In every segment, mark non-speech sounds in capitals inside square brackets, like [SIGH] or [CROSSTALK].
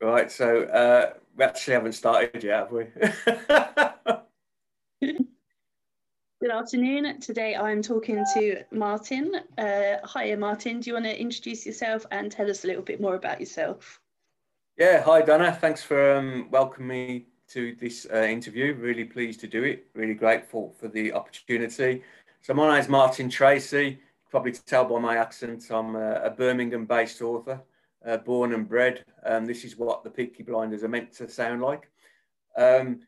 Right, so uh, we actually haven't started yet, have we? [LAUGHS] Good afternoon. Today I'm talking to Martin. Uh, hiya, Martin. Do you want to introduce yourself and tell us a little bit more about yourself? Yeah, hi, Donna. Thanks for um, welcoming me to this uh, interview. Really pleased to do it. Really grateful for the opportunity. So, my name is Martin Tracy. You probably tell by my accent, I'm a, a Birmingham based author uh, born and bred. Um, this is what the Peaky Blinders are meant to sound like. Um,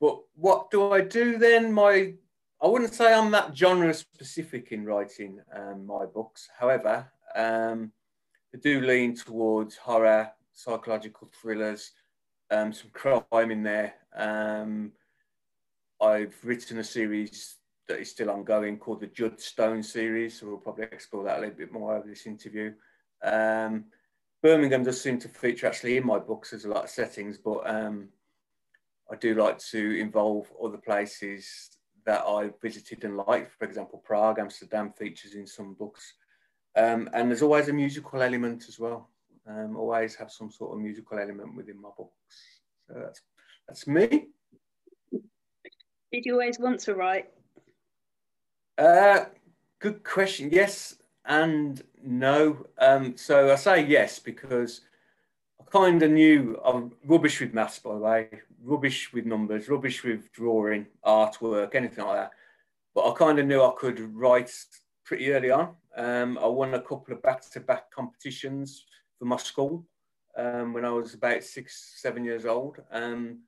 but what do I do then? My I wouldn't say I'm that genre specific in writing um, my books. However, um, I do lean towards horror, psychological thrillers, um, some crime in there. Um, I've written a series that is still ongoing called the Judd Stone series, so we'll probably explore that a little bit more over this interview. Um, Birmingham does seem to feature actually in my books. There's a lot of settings, but um, I do like to involve other places that I visited and liked. For example, Prague, Amsterdam features in some books. Um, and there's always a musical element as well. Um, always have some sort of musical element within my books. So that's that's me. Did you always want to write? Uh, good question. Yes, and no. Um, so I say yes because I kind of knew I'm rubbish with maths, by the way, rubbish with numbers, rubbish with drawing, artwork, anything like that. But I kind of knew I could write pretty early on. Um, I won a couple of back-to-back competitions for my school um, when I was about six, seven years old. Um,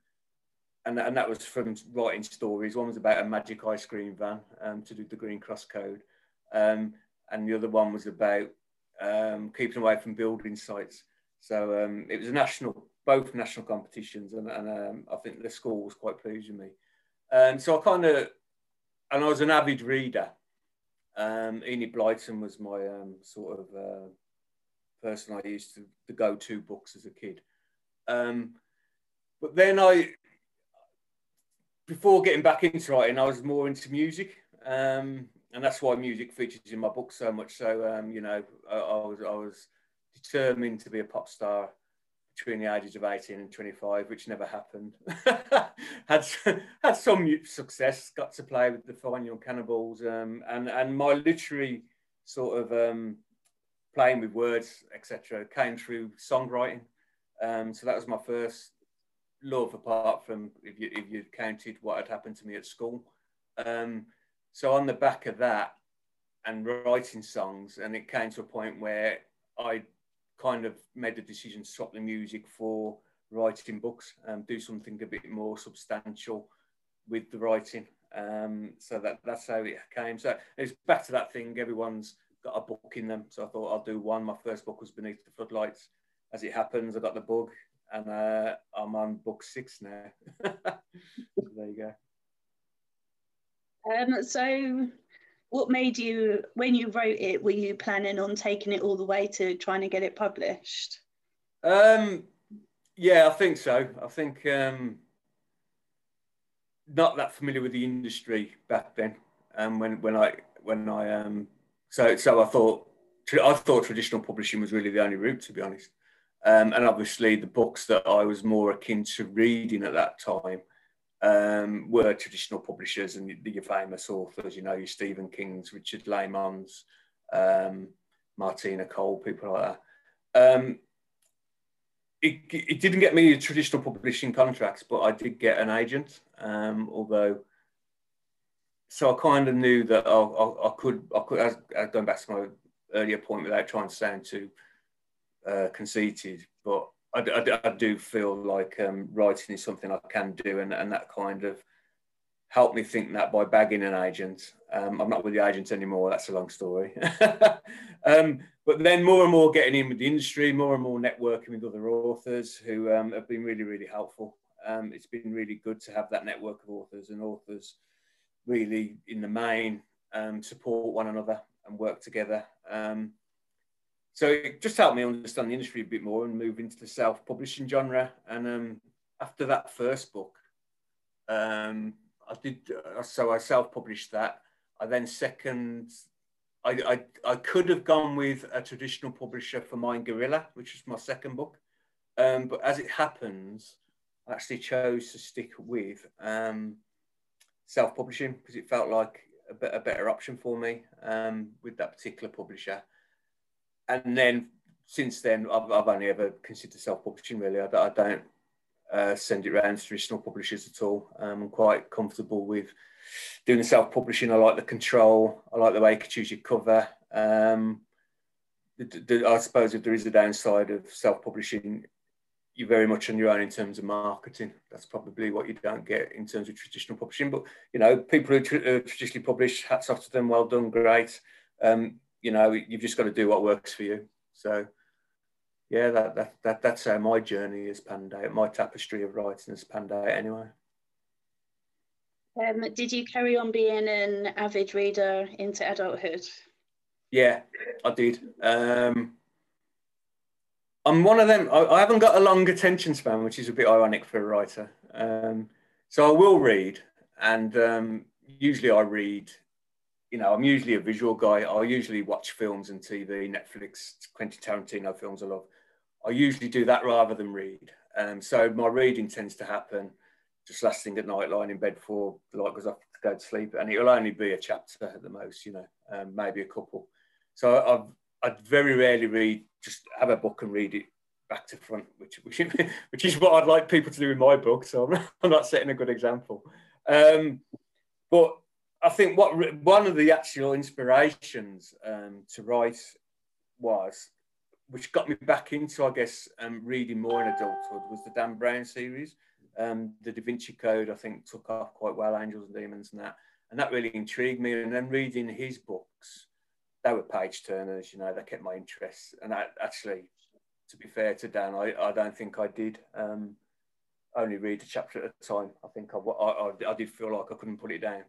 and, and that was from writing stories. One was about a magic ice cream van um, to do the Green Cross Code. Um, and the other one was about um, keeping away from building sites. So um, it was a national, both national competitions, and, and um, I think the school was quite pleased with me. And so I kind of, and I was an avid reader. Um, Enid Blyton was my um, sort of uh, person I used to, to go to books as a kid. Um, but then I, before getting back into writing, I was more into music. Um, and that's why music features in my book so much. So um, you know, I, I, was I was determined to be a pop star between the ages of 18 and 25, which never happened. [LAUGHS] had had some success, got to play with the Fine Young Cannibals, um, and and my literary sort of um, playing with words, etc., came through songwriting. Um, so that was my first love, apart from if you if you counted what had happened to me at school. Um, so on the back of that and writing songs, and it came to a point where I kind of made the decision to stop the music for writing books and do something a bit more substantial with the writing. Um, so that that's how it came. So it's back to that thing. Everyone's got a book in them. So I thought I'll do one. My first book was Beneath the Floodlights. As it happens, I got the bug, and uh, I'm on book six now. [LAUGHS] so there you go. Um, so, what made you, when you wrote it, were you planning on taking it all the way to trying to get it published? Um, yeah, I think so. I think um, not that familiar with the industry back then. Um, when when I when I um, so so I thought I thought traditional publishing was really the only route, to be honest. Um, and obviously, the books that I was more akin to reading at that time um, were traditional publishers and your famous authors, you know, your Stephen Kings, Richard Laymons, um, Martina Cole, people like that. Um, it, it, didn't get me traditional publishing contracts, but I did get an agent, um, although, so I kind of knew that I, I, I could, I could, as, as going back to my earlier point without trying to sound too uh, conceited, but I, I, I do feel like um, writing is something I can do, and, and that kind of helped me think that by bagging an agent. Um, I'm not with the agent anymore. That's a long story. [LAUGHS] um, but then more and more getting in with the industry, more and more networking with other authors who um, have been really, really helpful. Um, it's been really good to have that network of authors and authors really in the main um, support one another and work together. Um, so it just helped me understand the industry a bit more and move into the self-publishing genre. And um, after that first book, um, I did uh, so I self-published that. I then second, I, I, I could have gone with a traditional publisher for mine, Gorilla, which was my second book. Um, but as it happens, I actually chose to stick with um, self-publishing because it felt like a, bit, a better option for me um, with that particular publisher. And then since then, I've, I've only ever considered self-publishing. Really, I, I don't uh, send it around to traditional publishers at all. Um, I'm quite comfortable with doing the self-publishing. I like the control. I like the way you can choose your cover. Um, the, the, I suppose if there is a downside of self-publishing, you're very much on your own in terms of marketing. That's probably what you don't get in terms of traditional publishing. But you know, people who tra- traditionally publish, hats off to them. Well done, great. Um, you know, you've just got to do what works for you. So, yeah, that, that, that that's how my journey has panned out. My tapestry of writing has panned out anyway. Um, did you carry on being an avid reader into adulthood? Yeah, I did. Um, I'm one of them. I, I, haven't got a long attention span, which is a bit ironic for a writer. Um, so I will read, and um, usually I read. You know, I'm usually a visual guy. I usually watch films and TV, Netflix, Quentin Tarantino films. I love. I usually do that rather than read. Um, so my reading tends to happen just last thing at night, lying in bed before the light goes off to go to sleep, and it'll only be a chapter at the most. You know, um, maybe a couple. So I've I very rarely read, just have a book and read it back to front, which which, [LAUGHS] which is what I'd like people to do in my book. So I'm, [LAUGHS] I'm not setting a good example. Um, but I think what one of the actual inspirations um, to write was, which got me back into, I guess, um, reading more in adulthood, was the Dan Brown series. Um, the Da Vinci Code, I think, took off quite well, Angels and Demons, and that, and that really intrigued me. And then reading his books they were page turners, you know, they kept my interest. And I, actually, to be fair to Dan, I, I don't think I did um, only read a chapter at a time. I think I, I, I did feel like I couldn't put it down.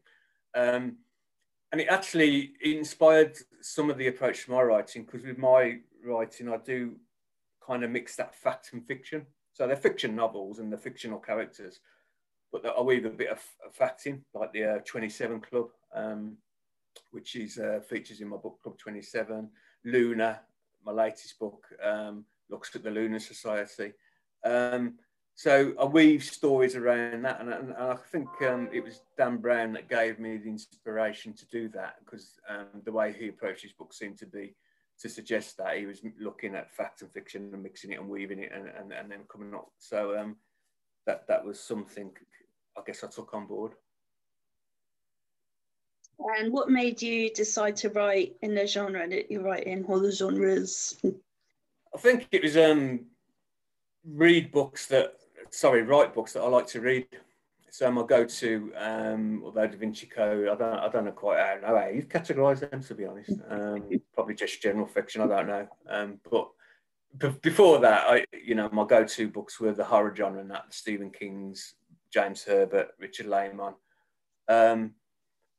Um, and it actually inspired some of the approach to my writing because with my writing, I do kind of mix that fact and fiction. So they're fiction novels and the fictional characters, but I weave a bit of fact in, like the uh, 27 Club. Um, which is uh, features in my book Club 27. Luna, my latest book, um, looks at the Lunar Society. Um, so I weave stories around that, and, and, and I think um, it was Dan Brown that gave me the inspiration to do that because um, the way he approached his book seemed to be to suggest that he was looking at fact and fiction and mixing it and weaving it and, and, and then coming up. So um, that that was something I guess I took on board. And what made you decide to write in the genre that you write in, or the genres? I think it was um, read books that, sorry, write books that I like to read. So my go-to, um, although Da Vinci Code, I don't, I don't know quite how, know how you categorise them to be honest. Um, probably just general fiction, I don't know. Um, but b- before that, I, you know, my go-to books were the horror genre and that Stephen King's, James Herbert, Richard Laymon. Um,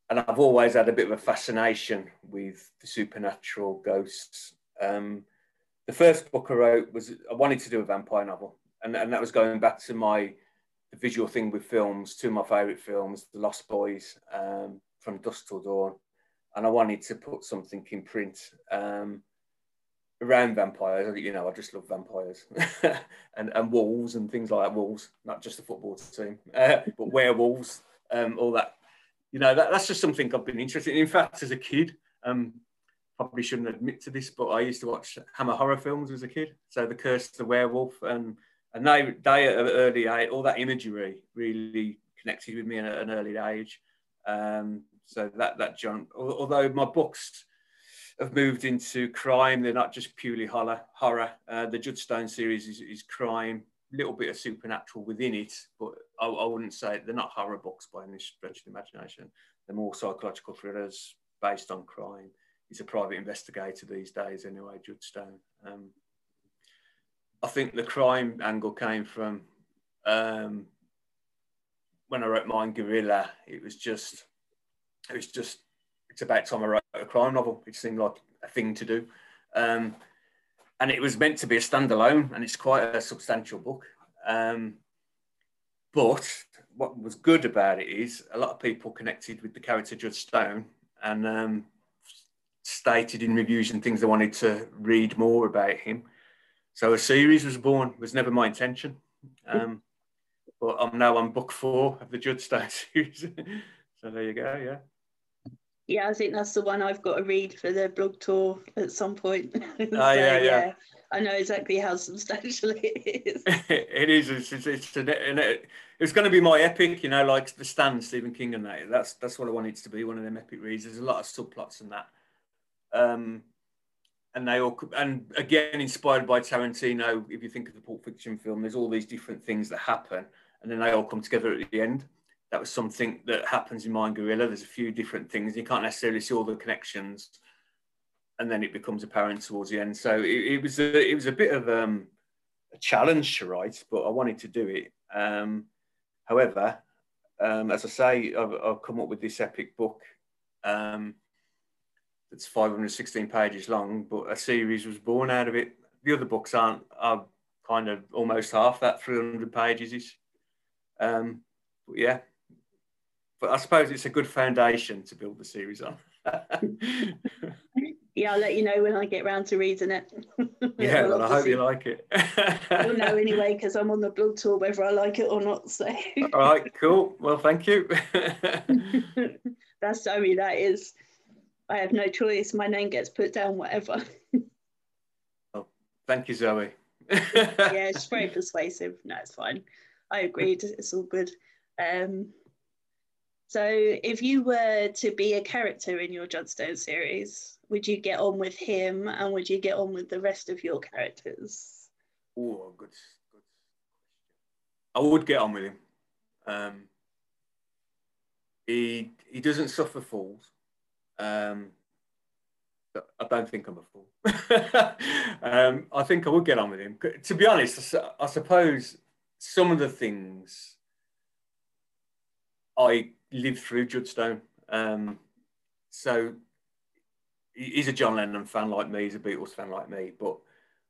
and I've always had a bit of a fascination with the supernatural ghosts. Um, the first book I wrote was I wanted to do a vampire novel, and, and that was going back to my visual thing with films. Two of my favourite films, The Lost Boys, um, From Dusk Till Dawn, and I wanted to put something in print um, around vampires. You know, I just love vampires [LAUGHS] and and wolves and things like that. Wolves, not just the football team, [LAUGHS] uh, but werewolves. Um, all that you know, that, that's just something I've been interested in. In fact, as a kid, um, probably shouldn't admit to this, but I used to watch Hammer horror films as a kid. So The Curse of the Werewolf and and they, they at an early age, all that imagery really connected with me at an early age. Um, so that that John, although my books have moved into crime, they're not just purely horror. Horror. Uh, the Judd Stone series is, is crime, little bit of supernatural within it, but I, I, wouldn't say they're not horror books by any stretch of the imagination. They're more psychological thrillers based on crime. He's a private investigator these days, anyway, Judd Stone. Um, I think the crime angle came from um, when I wrote Mind Guerrilla. It was just, it was just, it's about time I wrote a crime novel. It seemed like a thing to do. Um, and it was meant to be a standalone, and it's quite a substantial book. Um, but what was good about it is a lot of people connected with the character Judd Stone and um, stated in reviews and things they wanted to read more about him. So a series was born. It was never my intention. Um, but I'm now on book four of the Judd Stone [LAUGHS] series. so there you go. Yeah. Yeah, I think that's the one I've got to read for the blog tour at some point. [LAUGHS] so, Oh, yeah, yeah. I know exactly how substantial [LAUGHS] it is. it is. It's, it's, it's, an- and it, it's going to be my epic, you know, like the Stand, Stephen King, and that. That's that's what I want it to be. One of them epic reads. There's a lot of subplots in that, um, and they all and again inspired by Tarantino. If you think of the Pulp Fiction film, there's all these different things that happen, and then they all come together at the end. That was something that happens in Mind Guerrilla. There's a few different things. You can't necessarily see all the connections, and then it becomes apparent towards the end. So it, it was a, it was a bit of um, a challenge to write, but I wanted to do it. Um, however, um, as I say, I've, I've come up with this epic book um, that's 516 pages long, but a series was born out of it. The other books aren't are kind of almost half that 300 pages ish. Um, but yeah, but I suppose it's a good foundation to build the series on. [LAUGHS] Yeah, I'll let you know when I get round to reading it. [LAUGHS] yeah, Well, well, I hope you like it. [LAUGHS] You'll know anyway because I'm on the blog tour whether I like it or not. So All right, cool. Well, thank you. that's I mean that is I have no choice. My name gets put down whatever. Oh, thank you, Zoe. yeah, it's very [LAUGHS] persuasive. No, it's fine. I agreed. It's all good. Um, so, if you were to be a character in your Judd Stone series, would you get on with him, and would you get on with the rest of your characters? Oh, good, good. I would get on with him. Um, he he doesn't suffer fools. Um, I don't think I'm a fool. [LAUGHS] um, I think I would get on with him. To be honest, I suppose some of the things I lived through Judd Stone. Um, so he's a John Lennon fan like me. He's a Beatles fan like me. But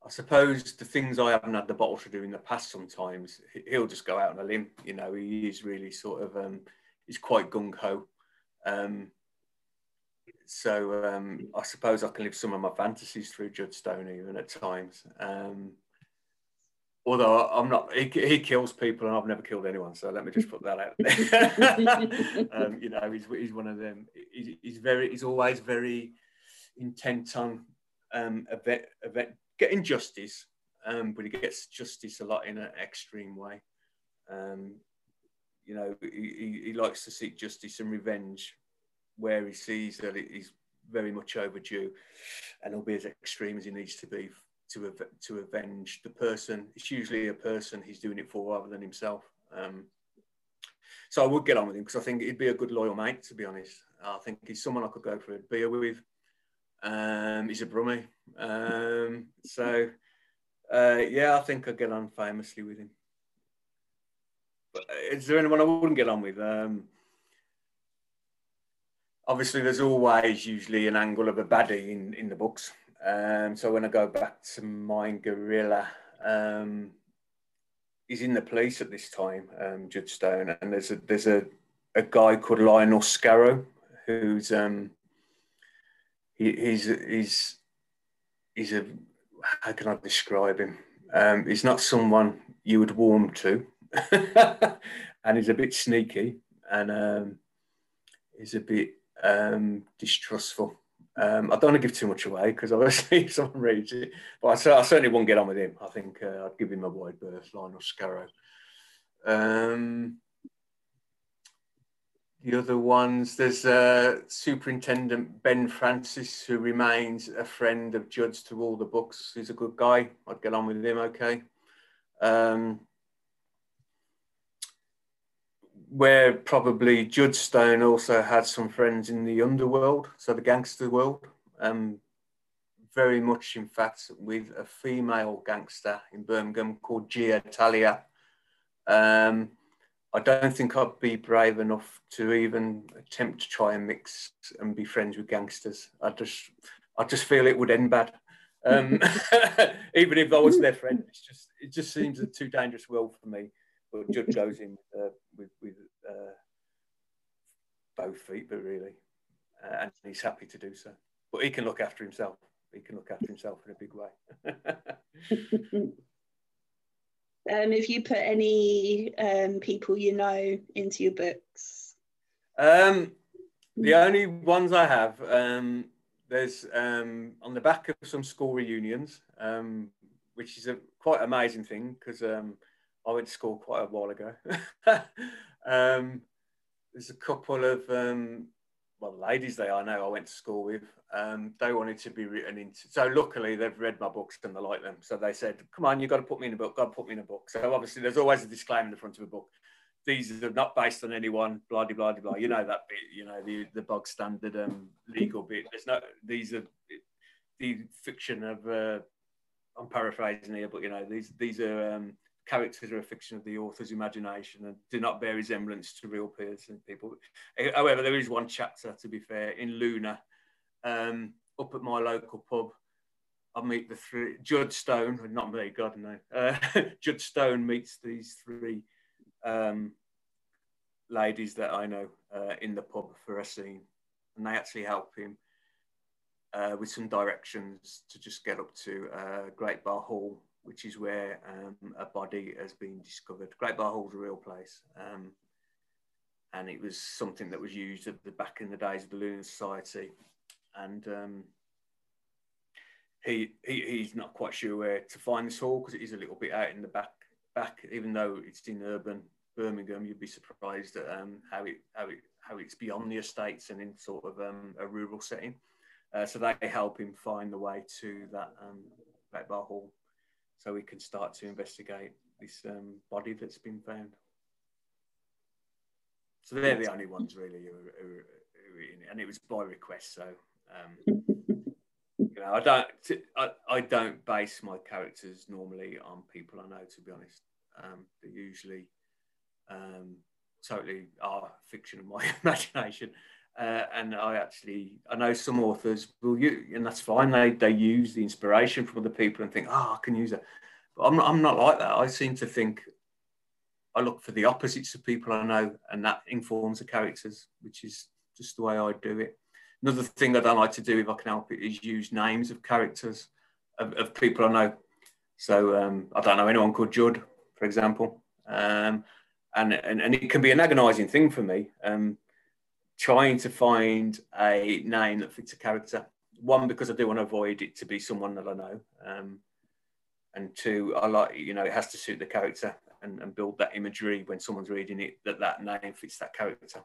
I suppose the things I haven't had the bottle to do in the past sometimes, he- he'll just go out on a limb. You know, he is really sort of, um, he's quite gung ho. Um, so um, I suppose I can live some of my fantasies through Judd Stone even at times. Um, although I'm not, he, he kills people and I've never killed anyone. So let me just put that out there. [LAUGHS] um, you know, he's, he's one of them. He's, he's very, he's always very intent on um, event, event, getting justice, um, but he gets justice a lot in an extreme way. Um, you know, he, he, he likes to seek justice and revenge where he sees that is very much overdue, and he'll be as extreme as he needs to be to to avenge the person. It's usually a person he's doing it for rather than himself. Um, so I would get on with him because I think he'd be a good loyal mate. To be honest, I think he's someone I could go for a beer with. Um, he's a brummie, um, so uh, yeah, I think I'd get on famously with him. But uh, is there anyone I wouldn't get on with? Um, obviously, there's always usually an angle of a baddie in, in the books. Um, so when I go back to Mind Guerrilla, um, he's in the police at this time, um, Judd Stone, and there's a there's a, a guy called Lionel Scarrow who's um, he, he's he's he's a how can I describe him? Um, he's not someone you would warm to, [LAUGHS] and he's a bit sneaky, and um, he's a bit um, distrustful. Um, I don't want to give too much away because obviously [LAUGHS] someone reads it, but I, I certainly won't get on with him. I think uh, I'd give him a wide berth, Lionel Scarrow. Um, the other ones, there's uh, Superintendent Ben Francis, who remains a friend of Judd's to all the books. He's a good guy. I'd get on with him okay. Um, where probably Judd Stone also had some friends in the underworld, so the gangster world. Um, very much, in fact, with a female gangster in Birmingham called Gia Talia. Um, I don't think I'd be brave enough to even attempt to try and mix and be friends with gangsters. I just, I just feel it would end bad. Um, [LAUGHS] [LAUGHS] even if I was their friend, it's just, it just seems a [LAUGHS] too dangerous world for me. But Judd goes in uh, with, with uh, both feet, but really, uh, and he's happy to do so. But he can look after himself. he can look after himself in a big way. [LAUGHS] um, if you put any um, people you know into your books? Um, the only ones I have, um, there's um, on the back of some school reunions, um, which is a quite amazing thing because um, I went to school quite a while ago. [LAUGHS] um, there's a couple of um, well, ladies they are now I went to school with. Um, they wanted to be written into. So luckily they've read my books and they like them. So they said, "Come on, you've got to put me in a book. To put me in a book." So obviously there's always a disclaimer in the front of a book. These are not based on anyone. Blah blah blah blah. You know that bit. You know the the bog standard um, legal bit. There's no. These are the fiction of. Uh, I'm paraphrasing here, but you know these these are um, characters are a fiction of the author's imagination and do not bear resemblance to real person people. However, there is one chapter, to be fair, in Luna, um, up at my local pub. I meet the three, Judd Stone, not me, God no. Uh, [LAUGHS] Judd Stone meets these three um, ladies that I know uh, in the pub for a scene, and they actually help him uh, with some directions to just get up to uh, Great Barr Hall which is where um, a body has been discovered. Great Barr Hall's a real place. Um, and it was something that was used at the back in the days of the Lunar Society. And um, he, he he's not quite sure where to find this hall because it is a little bit out in the back. Back, even though it's in urban Birmingham, you'd be surprised at um, how it how it how it's beyond the estates and in sort of um, a rural setting. Uh, so they help him find the way to that um, Great Barr Hall so we can start to investigate this um, body that's been found. So they're the only ones really who, who, who in it, and it was by request. So um, you know, I don't, I, I don't base my characters normally on people I know. To be honest, um, they're usually um, totally are fiction of my [LAUGHS] imagination. Uh, and I actually, I know some authors will use, and that's fine. They they use the inspiration from other people and think, oh, I can use it. But I'm not, I'm not like that. I seem to think I look for the opposites of people I know, and that informs the characters, which is just the way I do it. Another thing I don't like to do, if I can help it, is use names of characters of, of people I know. So um, I don't know anyone called Judd, for example, um, and, and and it can be an agonising thing for me. Um, trying to find a name that fits a character. One, because I do want to avoid it to be someone that I know. Um, and two, I like, you know, it has to suit the character and, and build that imagery when someone's reading it that that name fits that character.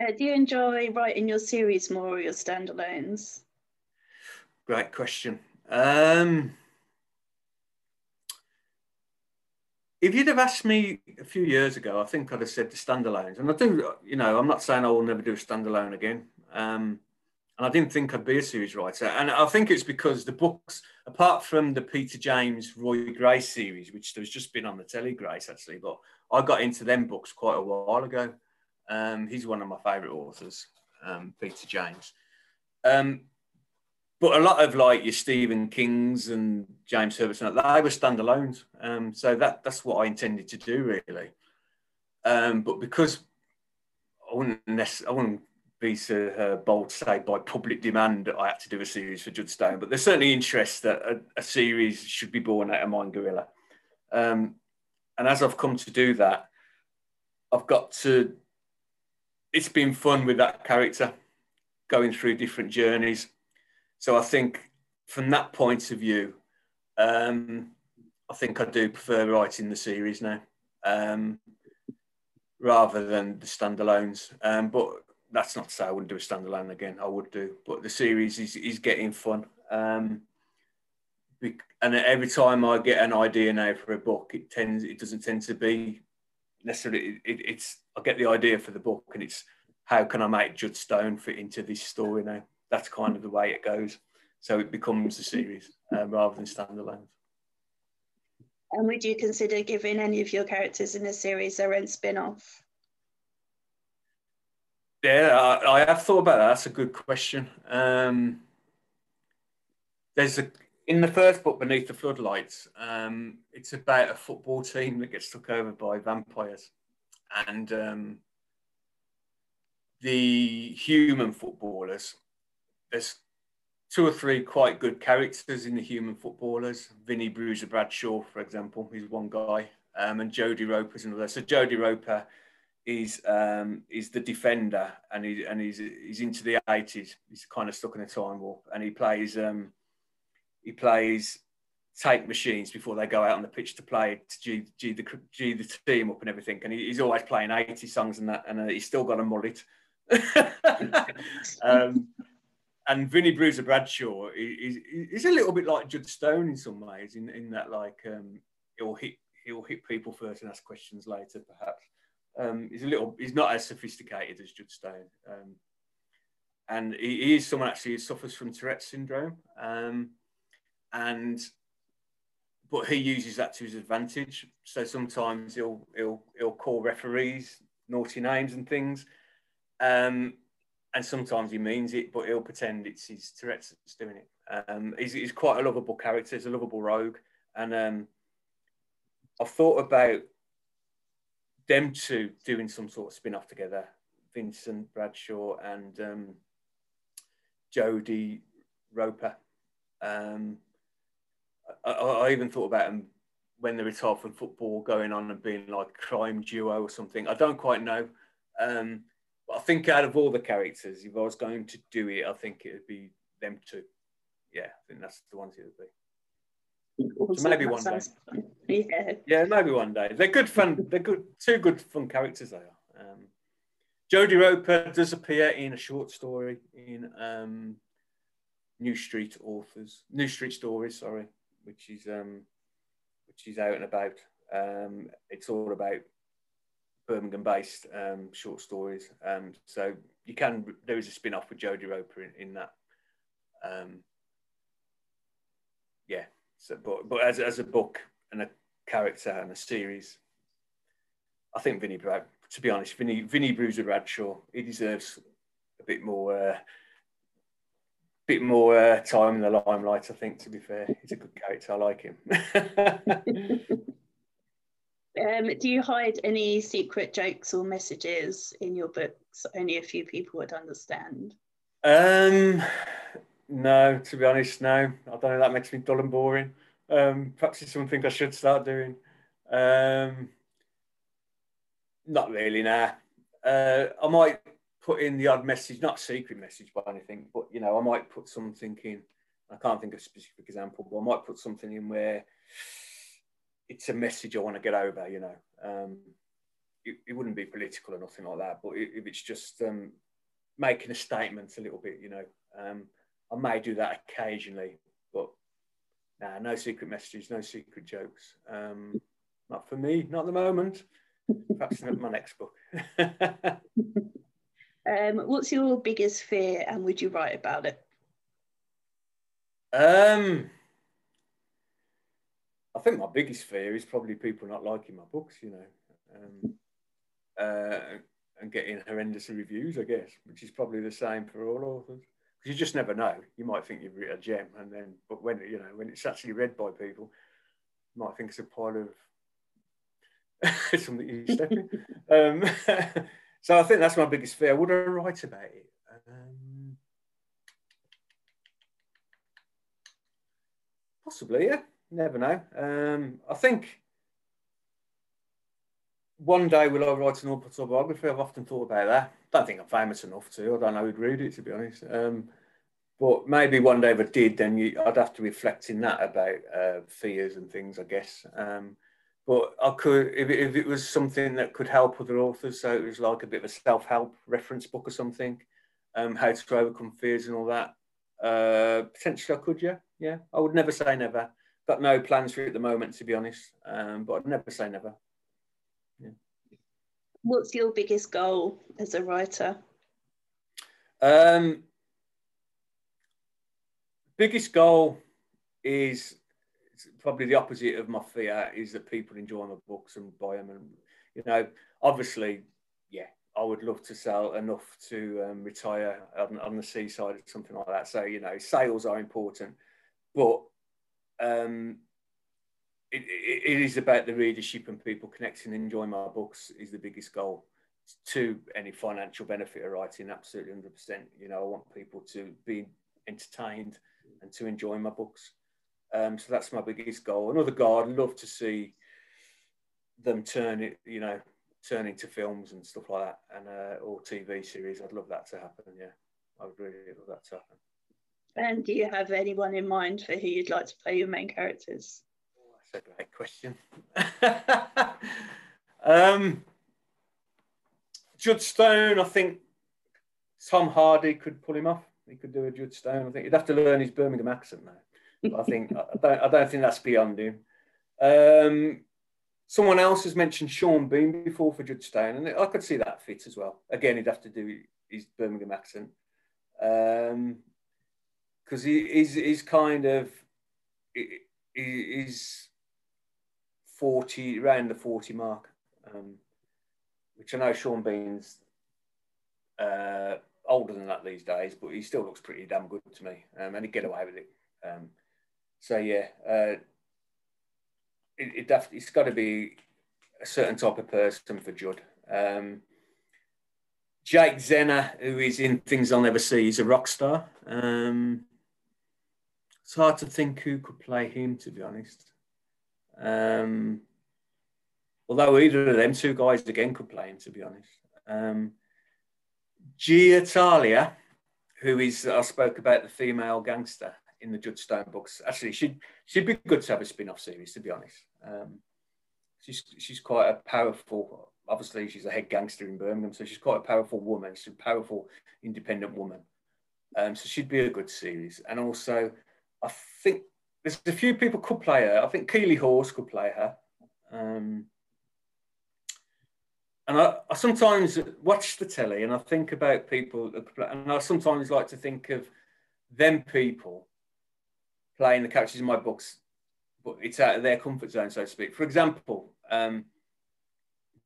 Uh, do you enjoy writing your series more or your standalones? Great question. Um, if you'd have asked me a few years ago, I think I'd have said the standalones. And I do, you know, I'm not saying I will never do a standalone again. Um, and I didn't think I'd be a series writer. And I think it's because the books, apart from the Peter James, Roy Grace series, which there's just been on the telly, Grace actually, but I got into them books quite a while ago. Um, he's one of my favourite authors, um, Peter James. Um, but a lot of like your Stephen Kings and James Herbertson, they were standalones. Um, so that that's what I intended to do really. Um, but because I wouldn't I wouldn't be so uh, bold to say by public demand I had to do a series for Judd Stone, but there's certainly interest that a, a series should be born out of Mind Guerrilla. Um, and as I've come to do that, I've got to. It's been fun with that character, going through different journeys so I think from that point of view, um, I think I do prefer writing the series now um, rather than the standalones. Um, but that's not to say I wouldn't do a standalone again. I would do, but the series is, is getting fun. Um, and every time I get an idea now for a book, it tends it doesn't tend to be necessarily. It, it's I get the idea for the book, and it's how can I make Judd Stone fit into this story now that's kind of the way it goes. So it becomes a series uh, rather than standalone. And would you consider giving any of your characters in the series their own spin off? Yeah, I, I, have thought about that. That's a good question. Um, there's a in the first book, Beneath the Floodlights, um, it's about a football team that gets took over by vampires, and um, the human footballers there's two or three quite good characters in the human footballers. Vinnie Bruiser Bradshaw, for example, he's one guy, um, and Jody Roper is another. So Jody Roper is um, is the defender, and he and he's he's into the eighties. He's kind of stuck in a time warp, and he plays um, he plays take machines before they go out on the pitch to play to G, G the G the team up and everything. And he, he's always playing eighty songs and that, and uh, he's still got a mullet. [LAUGHS] um, and Vinnie Bruiser Bradshaw is, is a little bit like Judd Stone in some ways, in, in that like um, he'll hit he'll hit people first and ask questions later, perhaps. Um, he's a little he's not as sophisticated as Judd Stone, um, and he, he, is someone actually who suffers from Tourette's syndrome, um, and but he uses that to his advantage. So sometimes he'll he'll he'll call referees naughty names and things. Um, and sometimes he means it, but he'll pretend it's his Tourette's that's doing it. Um, he's, he's, quite a lovable character. He's a lovable rogue, and um, I've thought about them two doing some sort of spin-off together. Vincent Bradshaw and um, Jody Roper. Um, I, I, even thought about them when they retired from football, going on and being like crime duo or something. I don't quite know. Um, but I think out of all the characters, if I was going to do it, I think it would be them two. Yeah, I think that's the ones it would be. So maybe one day. Yeah. yeah, maybe one day. They're good fun. They're good. Two good fun characters. They are. Um, Jody Roper does appear in a short story in um, New Street Authors, New Street Stories. Sorry, which is um, which is out and about. Um, it's all about Birmingham-based um, short stories. Um, so you can there is a spin-off with Jody Roper in, in that. Um, yeah. So, but but as as a book and a character and a series, I think Vinnie Brad. To be honest, Vinnie Vinnie Bruiser Bradshaw he deserves a bit more. Uh, bit more uh, time in the limelight, I think. To be fair, he's a good character. I like him. [LAUGHS] Um, do you hide any secret jokes or messages in your books only a few people would understand? Um, no, to be honest, no. I don't know. That makes me dull and boring. Um, perhaps it's something I should start doing. Um, not really, nah. Uh, I might put in the odd message, not secret message by anything, but you know, I might put something in. I can't think of a specific example, but I might put something in where it's a message I want to get over. You know, um, it, it, wouldn't be political or nothing like that, but if it's just um, making a statement a little bit, you know, um, I may do that occasionally, but nah, no secret messages, no secret jokes. Um, not for me, not at the moment. Perhaps in my next book. [LAUGHS] um, what's your biggest fear, and would you write about it? Um, I think my biggest fear is probably people not liking my books, you know, um, uh, and getting horrendous reviews, I guess, which is probably the same for all authors. Because you just never know. You might think you've written a gem, and then, but when you know when it's actually read by people, you might think it's a pile of [LAUGHS] something you step in. [LAUGHS] um, [LAUGHS] so I think that's my biggest fear. Would I write about it? Um, possibly, yeah never know. Um, I think one day will I write an autobiography? I've often thought about that. Don't think I'm famous enough to. I don't know who'd read it, to be honest. Um, but maybe one day if I did, then you, I'd have to reflect in that about uh, fears and things, I guess. Um, but I could, if it, if it was something that could help other authors, so it was like a bit of a self-help reference book or something, um, how to overcome fears and all that. Uh, potentially, I could, yeah, yeah. I would never say never got no plans for it at the moment, to be honest. Um, but I'd never say never. Yeah. What's your biggest goal as a writer? Um, biggest goal is probably the opposite of my fear is that people enjoy my books and buy them and you know obviously yeah i would love to sell enough to um, retire on, on, the seaside or something like that so you know sales are important but um, it, it is about the readership and people connecting and enjoying my books is the biggest goal to any financial benefit of writing absolutely 100% you know i want people to be entertained and to enjoy my books. Um, so that's my biggest goal. Another goal, I'd love to see them turn it, you know, turn into films and stuff like that, and uh, or TV series. I'd love that to happen. Yeah, I would really love that to happen. And do you have anyone in mind for who you'd like to play your main characters? Oh, that's a great question. [LAUGHS] um, Judd Stone, I think Tom Hardy could pull him off. He could do a Judd Stone. I think he'd have to learn his Birmingham accent now. I think [LAUGHS] I don't, I don't think that's beyond him. Um, someone else has mentioned Sean Bean before for Judd Stone, and I could see that fit as well. Again, he'd have to do his Birmingham accent because he, he's, he's kind of he, he's forty around the forty mark. Um, which I know Sean Bean's uh, older than that these days, but he still looks pretty damn good to me, um, and he'd get away with it. Um, so yeah, uh, it, it def- it's got to be a certain type of person for Judd. Um, Jake Zenner, who is in Things I'll Never See, he's a rock star. Um, it's hard to think who could play him, to be honest. Um, although either of them two guys again could play him, to be honest. Um, Gia Talia, who is I spoke about the female gangster in the Judd Stone books. Actually, she'd she'd be good to have a spin-off series, to be honest. Um, she's she's quite a powerful. Obviously, she's a head gangster in Birmingham, so she's quite a powerful woman. She's a powerful, independent woman. Um, so she'd be a good series. And also, I think there's a few people could play her. I think Keeley Hawes could play her. Um, and I, I, sometimes watch the telly and I think about people, and I sometimes like to think of them people playing the characters in my books, but it's out of their comfort zone, so to speak. For example, um,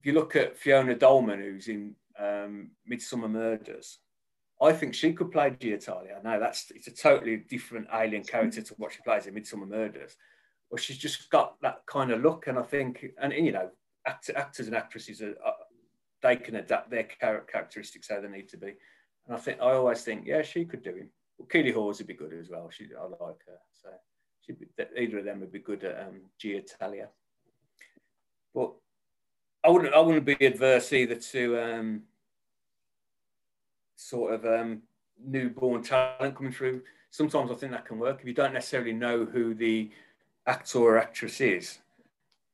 if you look at Fiona Dolman, who's in um, Midsomer Murders, I think she could play Giatalia. Now that's it's a totally different alien character to what she plays in Midsomer Murders, but she's just got that kind of look, and I think, and, and you know, actors and actresses are, are they can adapt their characteristics how they need to be. And I think I always think, yeah, she could do him. Well, Keeley Hawes would be good as well. She, I like her, so she'd be, either of them would be good at um, Gia Talia. But I wouldn't, I wouldn't be adverse either to um, sort of um, newborn talent coming through. Sometimes I think that can work if you don't necessarily know who the actor or actress is.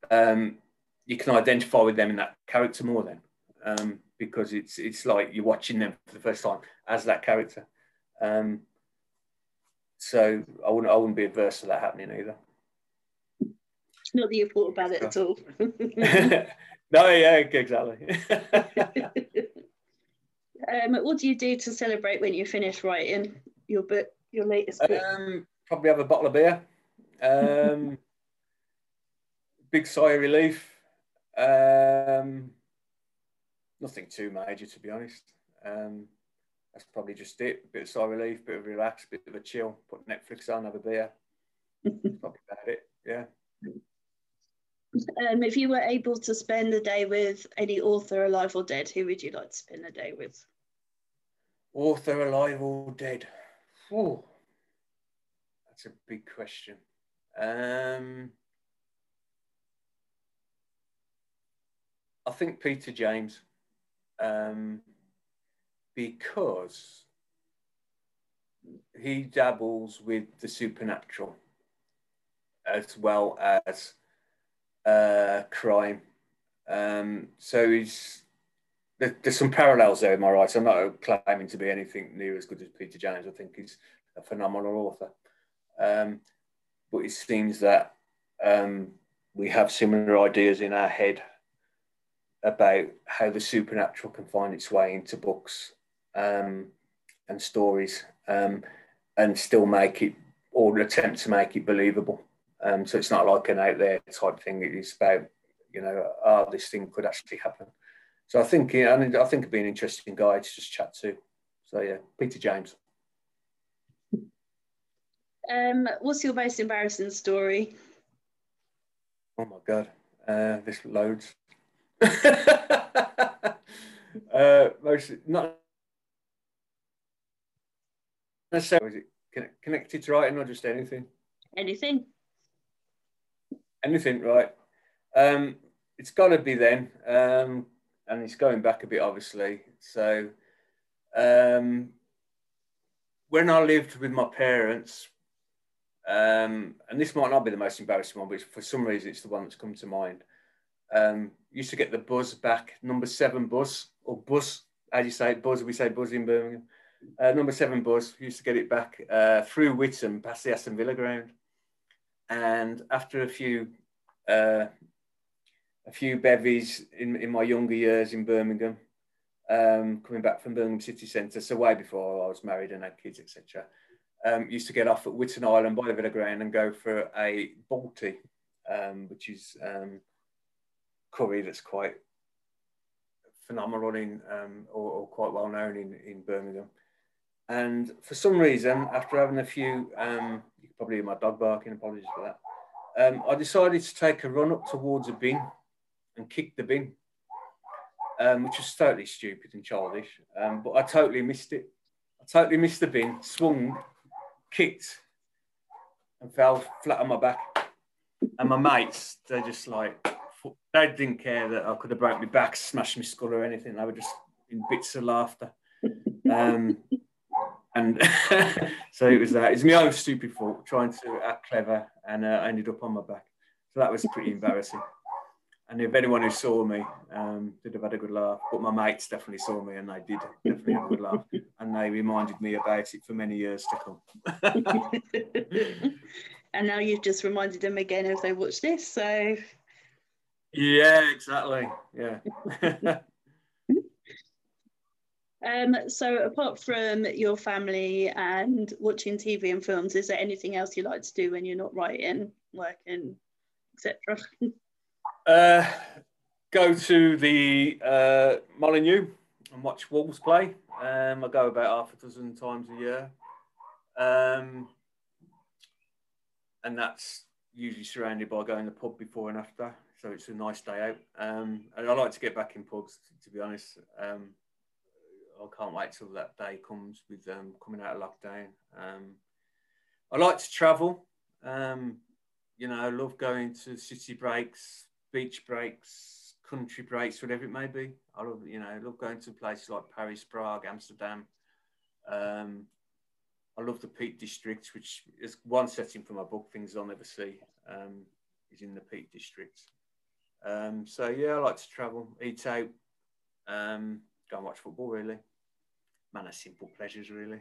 Um, you can identify with them in that character more then um, because it's it's like you're watching them for the first time as that character. Um, so I wouldn't I wouldn't be adverse to that happening either. Not that you thought about it at all. [LAUGHS] [LAUGHS] no, yeah, exactly. [LAUGHS] um, what do you do to celebrate when you finish writing your book, your latest book? Um, probably have a bottle of beer. Um, [LAUGHS] big sigh of relief. Um, nothing too major, to be honest. Um, that's probably just it. A bit of sigh of relief, bit of relax, bit of a chill. Put Netflix on, have a beer. That's [LAUGHS] probably about it. Yeah. Um, if you were able to spend the day with any author alive or dead, who would you like to spend the day with? Author alive or dead? Oh, that's a big question. Um, I think Peter James um, because he dabbles with the supernatural as well as uh, crime. Um, so he's there, there's some parallels there. Am I right? I'm not claiming to be anything near as good as Peter James. I think he's a phenomenal author. Um, but it seems that um, we have similar ideas in our head about how the supernatural can find its way into books um, and stories um, and still make it or attempt to make it believable. Um, so it's not like an out there type thing. It's about, you know, oh, this thing could actually happen. So I think, yeah, I, I think it'd be an interesting guy to just chat to. So yeah, Peter James. Um, what's your most embarrassing story? Oh my god, uh, there's loads. [LAUGHS] uh, mostly not necessarily Is it connected to writing or just anything? Anything. Anything, right? Um, it's got to be then, um, and it's going back a bit, obviously. So, um, when I lived with my parents, um, and this might not be the most embarrassing one, but for some reason it's the one that's come to mind. Um, used to get the buzz back, number seven bus or bus, as you say, buzz. We say buzz in Birmingham. Uh, number seven bus used to get it back uh, through Witton past the Aston Villa ground, and after a few uh, a few bevies in, in my younger years in Birmingham, um, coming back from Birmingham city centre, so way before I was married and had kids, etc. Um, used to get off at Witton Island by the Villa Ground and go for a balti, um, which is um, curry that's quite phenomenal in um, or, or, quite well known in, in Birmingham. And for some reason, after having a few, um, you probably hear my dog barking, apologies for that. I decided to take a run up towards a bin and kicked the bin, um, which was totally stupid and childish. Um, but I totally missed it. I totally missed the bin, swung, kicked, and fell flat on my back. And my mates, they're just like, they didn't care that I could have broke my back, smashed my skull or anything. They were just in bits of laughter. Um, [LAUGHS] and [LAUGHS] so it was that. It's my own stupid fault, trying to act clever, and uh, I ended up on my back. So that was pretty embarrassing. And if anyone who saw me um, did have had a good laugh, but my mates definitely saw me and they did definitely have a good laugh. [LAUGHS] And they reminded me about it for many years to come. [LAUGHS] and now you've just reminded them again as they watch this. So, yeah, exactly. Yeah. [LAUGHS] Um, so apart from your family and watching TV and films, is there anything else you like to do when you're not writing, working, etc.? Uh, go to the uh, Molineux and watch Wolves play. Um, I go about half a dozen times a year. Um, and that's usually surrounded by going to the pub before and after. So it's a nice day out. Um, and I like to get back in pubs, to be honest. Um, I can't wait till that day comes with um, coming out of lockdown. Um, I like to travel. Um, you know, I love going to city breaks, beach breaks, country breaks, whatever it may be. I love, you know, I love going to places like Paris, Prague, Amsterdam. Um, I love the Peak District, which is one setting for my book, Things I'll Never See, um, is in the Peak District. Um, so, yeah, I like to travel, eat out, um, go and watch football, really man of simple pleasures, really.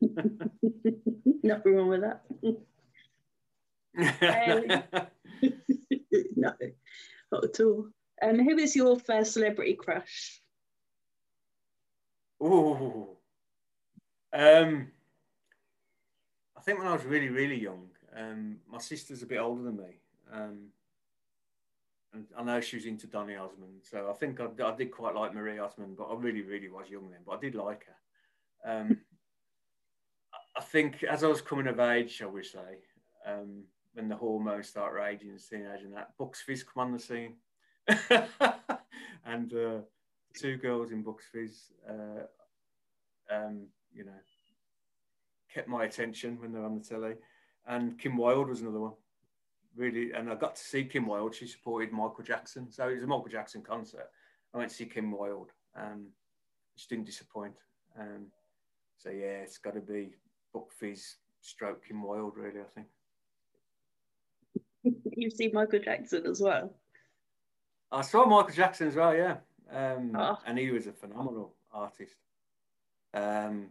[LAUGHS] [LAUGHS] Nothing wrong with that. [LAUGHS] um, [LAUGHS] no, not at all. Um, who is your first celebrity crush? Oh, um, I think when I was really, really young, um, my sister's a bit older than me. Um, and I know she was into Donny Osmond, so I think I, I, did quite like Marie Osmond, but I really, really was young then, but I did like her. Um, [LAUGHS] I think as I was coming of age, shall we say, um, when the hormones start raging as teenage and that, Bucks Fizz come on the scene. [LAUGHS] and uh, two girls in Bucks Fizz, uh, um, you know, kept my attention when they're on the telly. And Kim Wilde was another one. Really, and I got to see Kim Wilde. She supported Michael Jackson. So it was a Michael Jackson concert. I went to see Kim Wilde. Um, she didn't disappoint. Um, so yeah, it's got to be Buck Fizz, stroke Kim Wilde, really. I think. [LAUGHS] You've seen Michael Jackson as well. I saw Michael Jackson as well, yeah, um, oh. and he was a phenomenal artist. Um,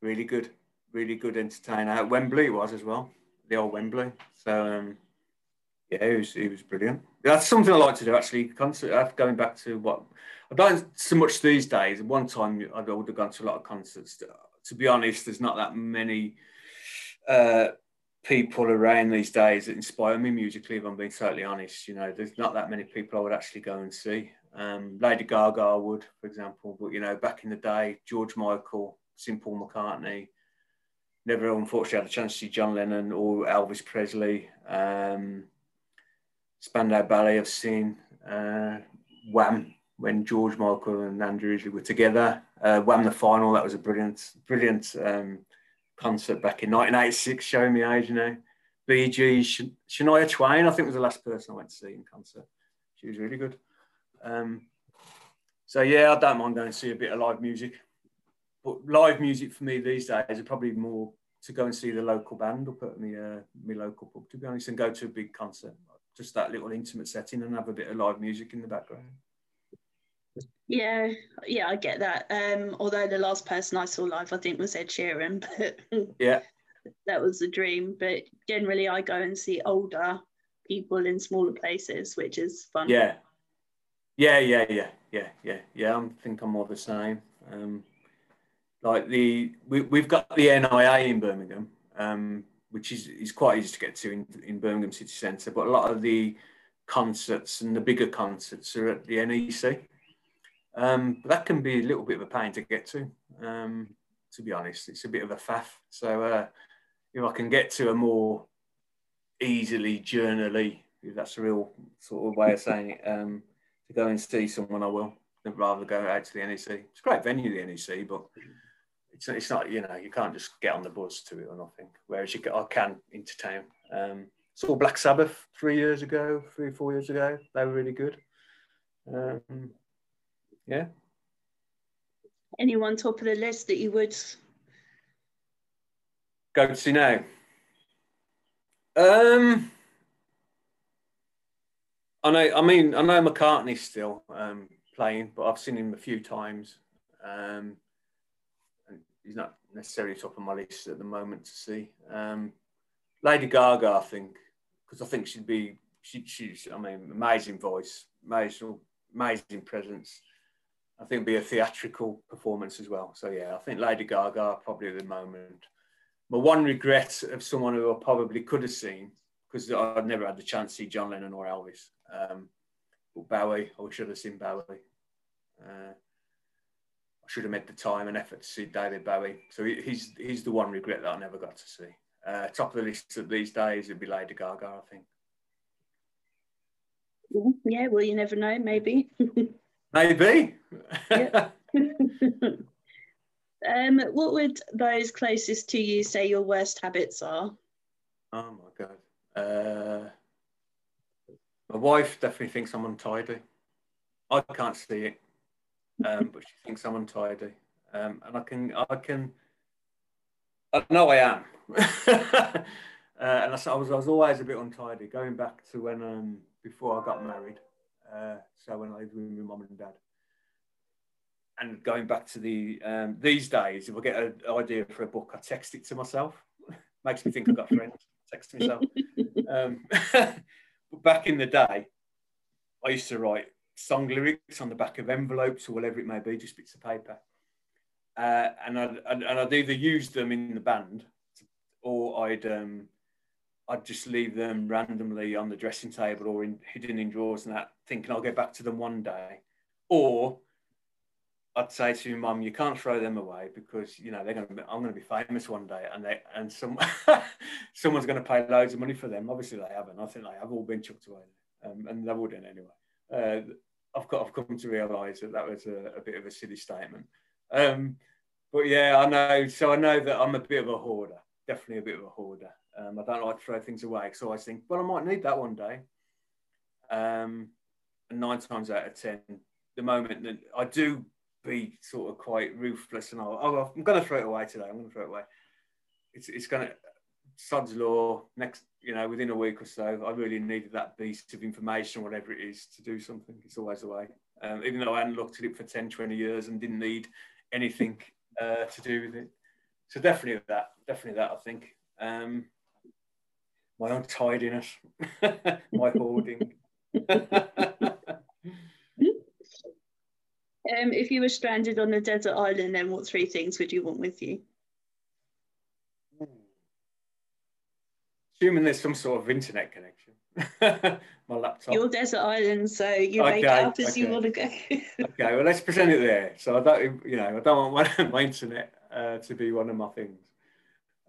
really good, really good entertainer. Wembley was as well, the old Wembley. So um, yeah, he was he was brilliant. That's something I like to do actually. Concert, uh, going back to what I don't so much these days. One time I would have gone to a lot of concerts. To be honest, there's not that many uh, people around these days that inspire me musically. If I'm being totally honest, you know, there's not that many people I would actually go and see. Um, Lady Gaga would, for example, but you know, back in the day, George Michael, Simple McCartney. Never, unfortunately, had a chance to see John Lennon or Elvis Presley. Um, Spandau Ballet I've seen. Uh, Wham when George Michael and Andrew Ridgeley were together. Uh, Wham the final that was a brilliant, brilliant um, concert back in 1986, showing me age, you know. Gees, Shania Twain, I think was the last person I went to see in concert. She was really good. Um, so yeah, I don't mind going to see a bit of live music. But live music for me these days is probably more to go and see the local band up at my, uh, my local pub, to be honest, and go to a big concert. Just that little intimate setting and have a bit of live music in the background. Yeah, yeah, I get that. Um, although the last person I saw live, I think, was Ed Sheeran, [LAUGHS] but yeah, that was a dream. But generally, I go and see older people in smaller places, which is fun. Yeah, yeah, yeah, yeah, yeah, yeah, yeah. I think I'm more the same. Um, like the we, we've got the NIA in Birmingham, um, which is is quite easy to get to in, in Birmingham city centre, but a lot of the concerts and the bigger concerts are at the NEC. Um, but that can be a little bit of a pain to get to. Um, to be honest, it's a bit of a faff. So uh, if I can get to a more easily journally, if that's a real sort of way of saying it, um, to go and see someone, I will. I'd rather go out to the NEC. It's a great venue, the NEC, but it's, it's not, you know, you can't just get on the bus to it or nothing. Whereas you can, I can into town. Um, saw Black Sabbath three years ago, three, four years ago. They were really good. Um, yeah. Anyone top of the list that you would go to see now? Um, I know. I mean, I know McCartney's still um, playing, but I've seen him a few times. Um, he's not necessarily top of my list at the moment to see. Um, Lady Gaga, I think, because I think she'd be. She, she's. I mean, amazing voice, amazing, amazing presence. I think it'd be a theatrical performance as well. So yeah, I think Lady Gaga probably at the moment. My one regret of someone who I probably could have seen because I've never had the chance to see John Lennon or Elvis. Um, but Bowie, I should have seen Bowie. Uh, I should have made the time and effort to see David Bowie. So he's he's the one regret that I never got to see. Uh, top of the list of these days would be Lady Gaga, I think. Yeah, well, you never know, maybe. [LAUGHS] maybe. [LAUGHS] [LAUGHS] um, what would those closest to you say your worst habits are? Oh my god. Uh, my wife definitely thinks I'm untidy. I can't see it, um, but she thinks I'm untidy, um, and I can, I can, I know I am. [LAUGHS] uh, and I, was, I was always a bit untidy, going back to when um, before I got married. Uh, so when I lived with my mum and dad, and going back to the um, these days, if I get an idea for a book, I text it to myself. [LAUGHS] Makes me think I've got friends. Text to myself. [LAUGHS] um, but [LAUGHS] back in the day, I used to write song lyrics on the back of envelopes or whatever it may be, just bits of paper. Uh, and I'd, I'd, and I'd either use them in the band, or I'd um, I'd just leave them randomly on the dressing table or in, hidden in drawers and that, thinking I'll get back to them one day. Or I'd say to my mum, you can't throw them away because you know they're going to. Be, I'm going to be famous one day, and they and some [LAUGHS] someone's going to pay loads of money for them. Obviously, they haven't. I think they have all been chucked away, um, and they wouldn't anyway. Uh, I've got. I've come to realise that that was a, a, bit of a silly statement. Um, but yeah, I know. So I know that I'm a bit of a hoarder. Definitely a bit of a hoarder. Um, I don't like to throw things away because I always think, well, I might need that one day. Um, and nine times out of ten, the moment that I do be sort of quite ruthless and I'll, oh, I'm going to throw it away today. I'm going to throw it away. It's, it's going to, Sod's Law, next, you know, within a week or so, I really needed that beast of information, whatever it is, to do something. It's always the way. Um, even though I hadn't looked at it for 10, 20 years and didn't need anything uh, to do with it. So definitely that, definitely that, I think. Um, my untidiness, [LAUGHS] my hoarding. [LAUGHS] Um, if you were stranded on a desert island, then what three things would you want with you? Assuming there's some sort of internet connection. [LAUGHS] My laptop. Your desert island, so you okay, make up as okay. you want to go. okay, well let's present it there. So I don't, you know, I don't want my, my internet uh, to be one of my things.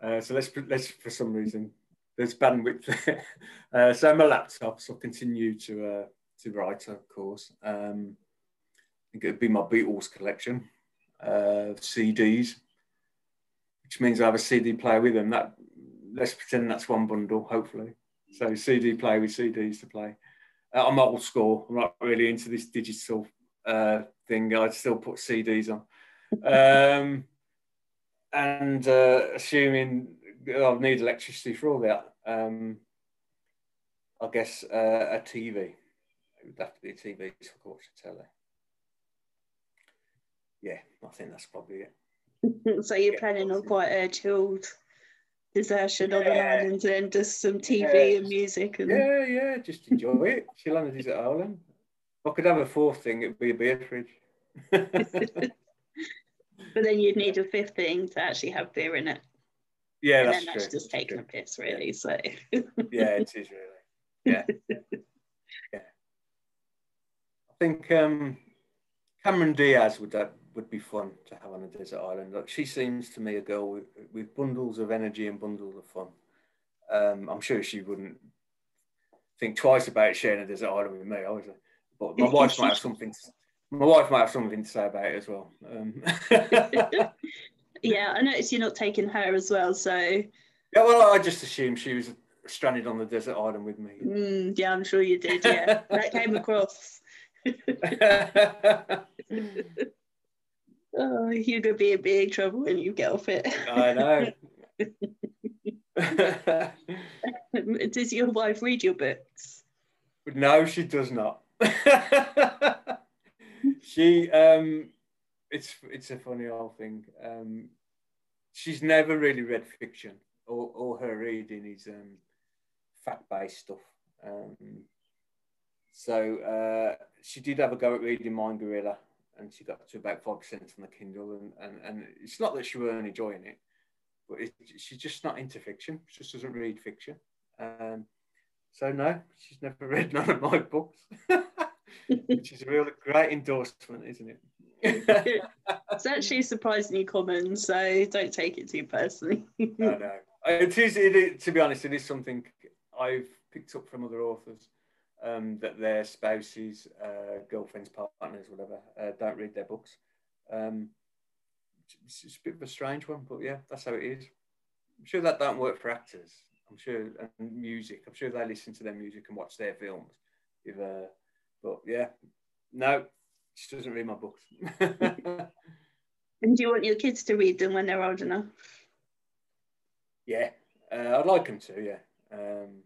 Uh, so let's let's for some reason there's bandwidth there. [LAUGHS] Uh, so my laptop, so I'll continue to uh, to write, of course. Um, think it'd be my Beatles collection, uh, CDs. which means I have a CD player with them. That let's pretend that's one bundle, hopefully. So CD player with CDs to play. Uh, I'm old school. I'm not really into this digital uh, thing. I'd still put CDs on. [LAUGHS] Um, and uh, assuming I'll need electricity for all that, um, I guess uh, a TV. It would have to be a TV to watch the telly. Yeah, I think that's probably it. [LAUGHS] so you're yeah, planning on quite a chilled desertion yeah. on an island and just some TV yeah. and music and yeah, yeah, just enjoy it. [LAUGHS] Chill on the desert island. If I could have a fourth thing, it'd be a beer fridge. [LAUGHS] but then you'd need a fifth thing to actually have beer in it. Yeah, and that's then that's just taking a piss, really. So yeah, it is really. Yeah, [LAUGHS] yeah. I think um, Cameron Diaz would that would be fun to have on a desert island. Like she seems to me a girl with, with bundles of energy and bundles of fun. Um, I'm sure she wouldn't think twice about sharing a desert island with me. Obviously, but my [LAUGHS] wife might have something. To, my wife might have something to say about it as well. Um. [LAUGHS] yeah, I noticed you're not taking her as well. So yeah, well, I just assumed she was stranded on the desert island with me. Mm, yeah, I'm sure you did. Yeah, [LAUGHS] that came across. [LAUGHS] oh, you're gonna be in big trouble when you get off it. I know. [LAUGHS] does your wife read your books? No, she does not. she um it's it's a funny old thing. Um she's never really read fiction. All, all her reading is um fact-based stuff. Um so uh, she did have a go at reading Mind Guerrilla, and she got to about five percent on the Kindle, and, and and it's not that she weren't enjoying it, but it, she's just not into fiction. She just doesn't read fiction. Um, so no, she's never [LAUGHS] read none of my books, [LAUGHS] which is a real great endorsement, isn't it? It's actually surprisingly common, so don't take it too personally. [LAUGHS] no, no, it is, it is. To be honest, it is something I've picked up from other authors um, that their spouses, uh, girlfriends, partners, whatever, uh, don't read their books. Um, it's, it's, a bit of a strange one, but yeah, that's how it is. I'm sure that don't work for actors. I'm sure, and music. I'm sure they listen to their music and watch their films. If, uh, but yeah, no, she doesn't read my books. [LAUGHS] and do you want your kids to read them when they're old enough? Yeah, uh, I'd like them to. Yeah. Um,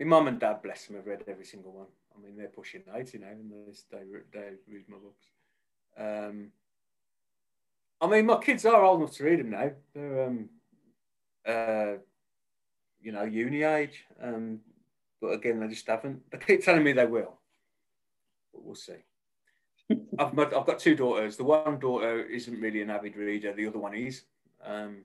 my mum and dad, bless them, have read every single one. I mean, they're pushing 80 now and they, they, they read my books. Um, I mean, my kids are old enough to read them now. They're, um, uh, you know, uni age. Um, but again, they just haven't. They keep telling me they will. But we'll see. I've, I've got two daughters. The one daughter isn't really an avid reader. The other one is. Um,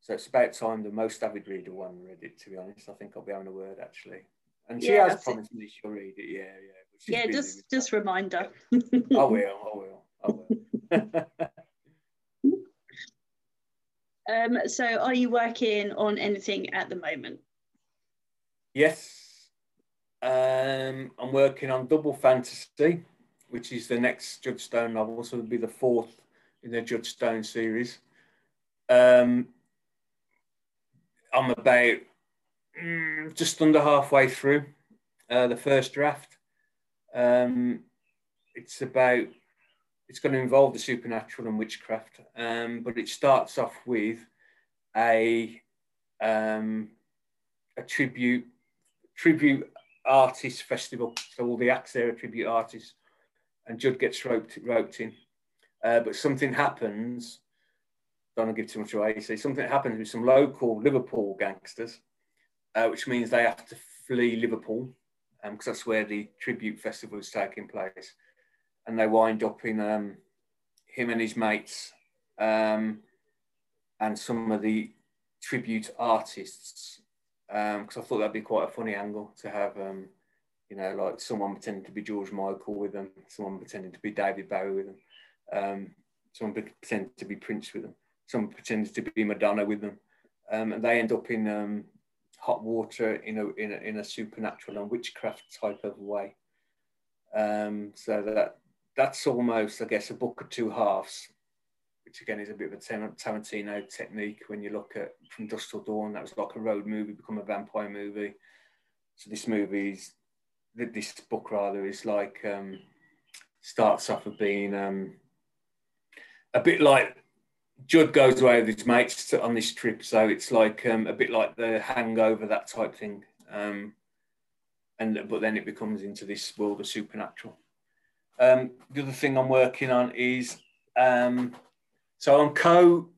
so it's about time the most avid reader one read it, to be honest. I think I'll be having a word actually. And she yeah, has promised me she'll read it. Yeah, yeah. Yeah, just just reminder. I will, I will, I will. [LAUGHS] [LAUGHS] um, so are you working on anything at the moment? Yes. Um, I'm working on Double Fantasy, which is the next Judd Stone novel, so it'll be the fourth in the Judd Stone series. Um, I'm about mm, just under halfway through uh, the first draft. Um, it's about it's going to involve the supernatural and witchcraft, um, but it starts off with a um, a tribute tribute artist festival. So all the acts there are tribute artists, and Judd gets roped roped in. Uh, but something happens don't want to give too much away. So something happens with some local Liverpool gangsters, uh, which means they have to flee Liverpool because um, that's where the tribute festival is taking place, and they wind up in um, him and his mates um, and some of the tribute artists. Because um, I thought that'd be quite a funny angle to have, um, you know, like someone pretending to be George Michael with them, someone pretending to be David Bowie with them, um, someone pretending to be Prince with them someone pretending to be Madonna with them, um, and they end up in um, hot water in a, in a, in a supernatural and witchcraft type of way. Um, so that that's almost, I guess, a book of two halves. which again is a bit of a Tarantino technique when you look at From Dusk Till Dawn, that was like a road movie become a vampire movie. So this movie is, this book rather, is like, um, starts off of being um, a bit like Judd goes away with his mates on this trip, so it's like um, a bit like the Hangover, that type thing. Um, and but then it becomes into this world of supernatural. Um, the other thing I'm working on is um, so I'm co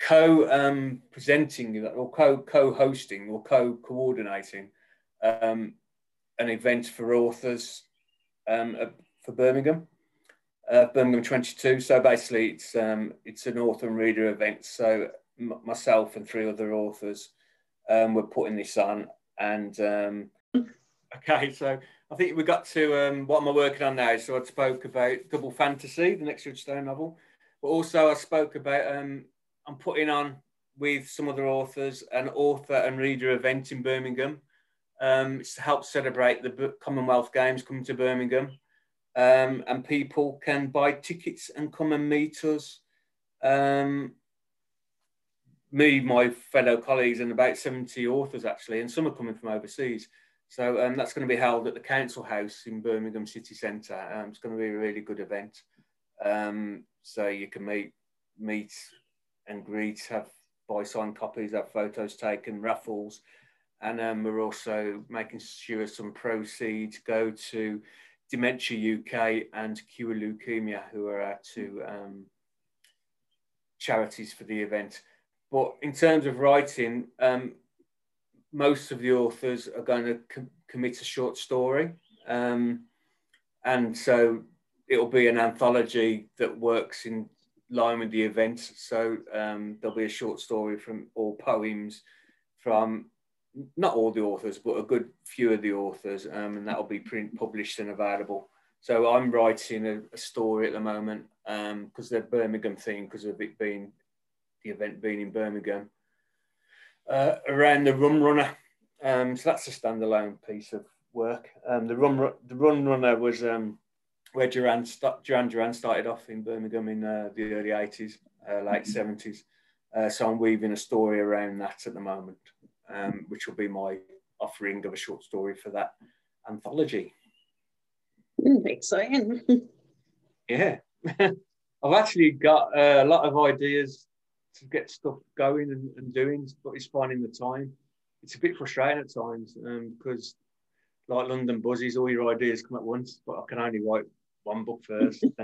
co um, presenting or co co hosting or co coordinating um, an event for authors um, for Birmingham uh, Birmingham 22. So basically, it's um, it's an author and reader event. So myself and three other authors um, were putting this on, and um, okay, so I think we got to um, what am I working on now? So I spoke about Double Fantasy, the next Judd Stone novel, but also I spoke about um, I'm putting on with some other authors an author and reader event in Birmingham. Um, it's to help celebrate the Commonwealth Games coming to Birmingham um, and people can buy tickets and come and meet us. Um, me, my fellow colleagues, and about 70 authors actually, and some are coming from overseas. So um, that's going to be held at the Council House in Birmingham City Centre. Um, it's going to be a really good event. Um, so you can meet, meet and greet, have buy signed copies, have photos taken, raffles, and um, we're also making sure some proceeds go to Dementia UK and Cure Leukemia, who are our two um, charities for the event. But in terms of writing, um, most of the authors are going to com commit a short story. Um, and so it'll be an anthology that works in line with the event. So um, there'll be a short story from all poems from not all the authors, but a good few of the authors, um, and that'll be print published and available. So I'm writing a, a story at the moment because um, they're Birmingham theme because of it being the event being in Birmingham uh, around the Rum Runner. Um, so that's a standalone piece of work. Um, the Rum the Run Runner was um, where Duran, Duran Duran started off in Birmingham in uh, the early 80s, uh, late 70s. Uh, so I'm weaving a story around that at the moment um, which will be my offering of a short story for that anthology. Mm, exciting. [LAUGHS] yeah. [LAUGHS] I've actually got uh, a lot of ideas to get stuff going and, and, doing, but it's finding the time. It's a bit frustrating at times um, because, like London Buzzies, all your ideas come at once, but I can only write one book first. [LAUGHS]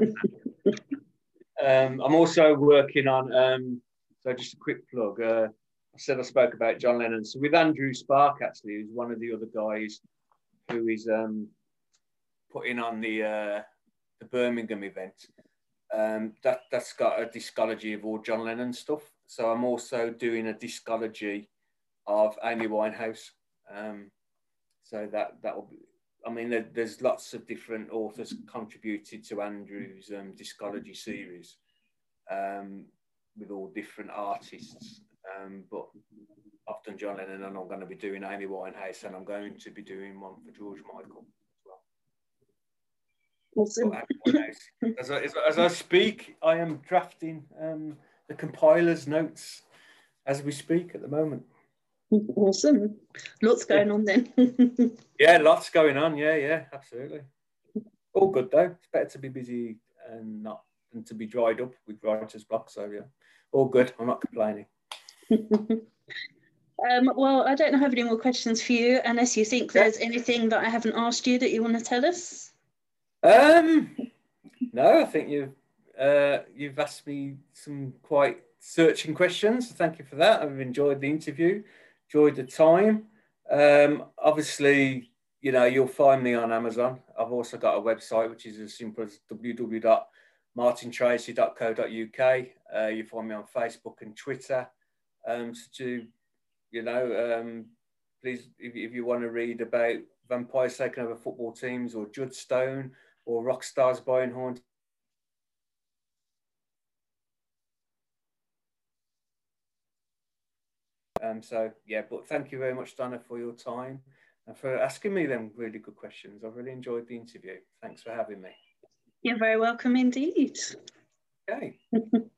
um, I'm also working on, um, so just a quick plug. Uh, I said I spoke about John Lennon. So with Andrew Spark, actually, who's one of the other guys who is um, putting on the uh, the Birmingham event. Um, that that's got a discology of all John Lennon stuff. So I'm also doing a discology of Amy Winehouse. Um, so that that will be. I mean, there, there's lots of different authors contributed to Andrew's um, discology series um, with all different artists. Um, but often John Lennon, and I'm going to be doing Amy Winehouse, and I'm going to be doing one for George Michael as well. Awesome. as, I, as, I, speak, I am drafting um, the compiler's notes as we speak at the moment. Awesome. Lots going yeah. on then. [LAUGHS] yeah, lots going on. Yeah, yeah, absolutely. All good though. It's better to be busy and not than to be dried up with writer's block. So yeah, all good. I'm not complaining. [LAUGHS] um, well, I don't have any more questions for you, unless you think there's yeah. anything that I haven't asked you that you want to tell us. Um, no, I think you've uh, you've asked me some quite searching questions. Thank you for that. I've enjoyed the interview, enjoyed the time. Um, obviously, you know, you'll find me on Amazon. I've also got a website which is as simple as www.martintracy.co.uk. Uh, you find me on Facebook and Twitter um, to, you know, um, please, if, if you want to read about vampires taking over football teams or Judd Stone or rock stars buying haunted Um, so yeah, but thank you very much, Donna, for your time and for asking me them really good questions. I've really enjoyed the interview. Thanks for having me. You're very welcome indeed. Okay. [LAUGHS]